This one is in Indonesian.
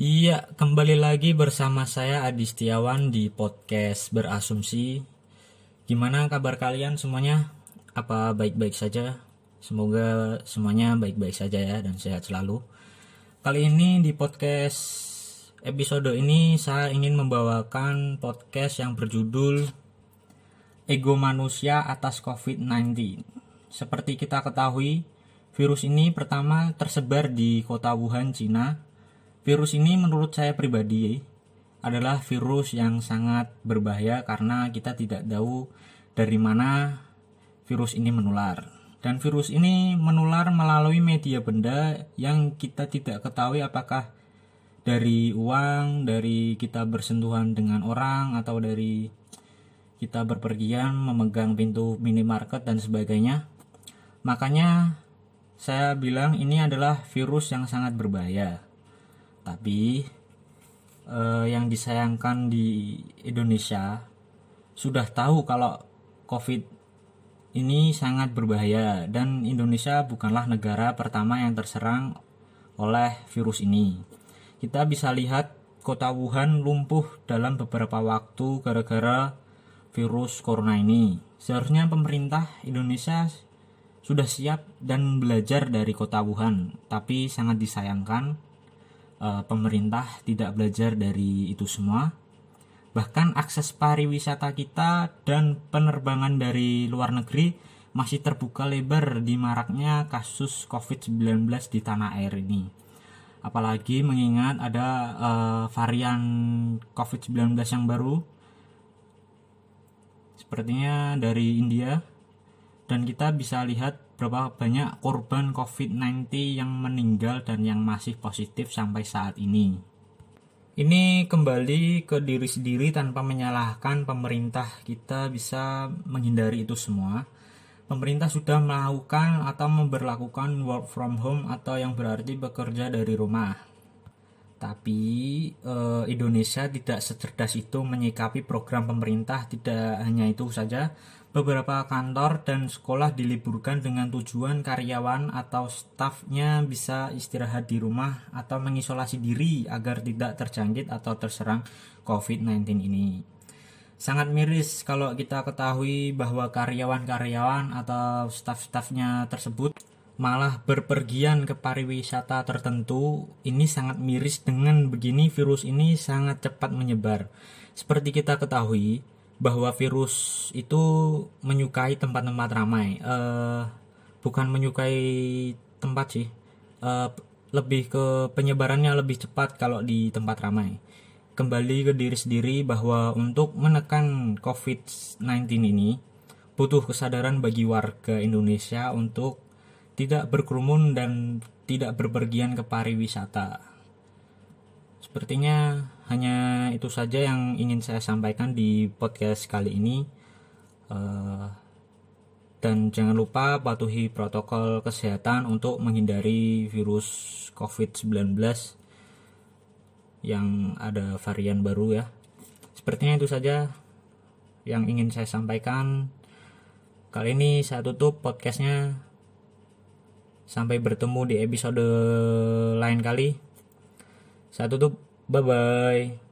Iya, kembali lagi bersama saya Adi Setiawan di podcast Berasumsi. Gimana kabar kalian semuanya? Apa baik-baik saja? Semoga semuanya baik-baik saja ya dan sehat selalu. Kali ini di podcast episode ini saya ingin membawakan podcast yang berjudul Ego Manusia atas COVID-19. Seperti kita ketahui, virus ini pertama tersebar di kota Wuhan, Cina Virus ini menurut saya pribadi adalah virus yang sangat berbahaya karena kita tidak tahu dari mana virus ini menular. Dan virus ini menular melalui media benda yang kita tidak ketahui apakah dari uang, dari kita bersentuhan dengan orang atau dari kita berpergian memegang pintu minimarket dan sebagainya. Makanya saya bilang ini adalah virus yang sangat berbahaya tapi eh, yang disayangkan di Indonesia sudah tahu kalau COVID ini sangat berbahaya dan Indonesia bukanlah negara pertama yang terserang oleh virus ini. Kita bisa lihat kota Wuhan lumpuh dalam beberapa waktu gara-gara virus corona ini. Seharusnya pemerintah Indonesia sudah siap dan belajar dari kota Wuhan, tapi sangat disayangkan uh, pemerintah tidak belajar dari itu semua. Bahkan akses pariwisata kita dan penerbangan dari luar negeri masih terbuka lebar di maraknya kasus COVID-19 di tanah air ini. Apalagi mengingat ada uh, varian COVID-19 yang baru sepertinya dari India dan kita bisa lihat berapa banyak korban COVID-19 yang meninggal dan yang masih positif sampai saat ini. Ini kembali ke diri sendiri tanpa menyalahkan pemerintah. Kita bisa menghindari itu semua. Pemerintah sudah melakukan atau memperlakukan work from home atau yang berarti bekerja dari rumah. Tapi eh, Indonesia tidak secerdas itu menyikapi program pemerintah. Tidak hanya itu saja, Beberapa kantor dan sekolah diliburkan dengan tujuan karyawan atau stafnya bisa istirahat di rumah atau mengisolasi diri agar tidak terjangkit atau terserang COVID-19 ini. Sangat miris kalau kita ketahui bahwa karyawan-karyawan atau staf-stafnya tersebut malah berpergian ke pariwisata tertentu. Ini sangat miris dengan begini virus ini sangat cepat menyebar. Seperti kita ketahui, bahwa virus itu menyukai tempat-tempat ramai. Uh, bukan menyukai tempat sih, uh, lebih ke penyebarannya lebih cepat kalau di tempat ramai. Kembali ke diri sendiri bahwa untuk menekan COVID-19 ini butuh kesadaran bagi warga Indonesia untuk tidak berkerumun dan tidak berpergian ke pariwisata Sepertinya hanya itu saja yang ingin saya sampaikan di podcast kali ini. Uh, dan jangan lupa patuhi protokol kesehatan untuk menghindari virus COVID-19 yang ada varian baru ya. Sepertinya itu saja yang ingin saya sampaikan. Kali ini saya tutup podcastnya. Sampai bertemu di episode lain kali. Saya tutup. Bye bye.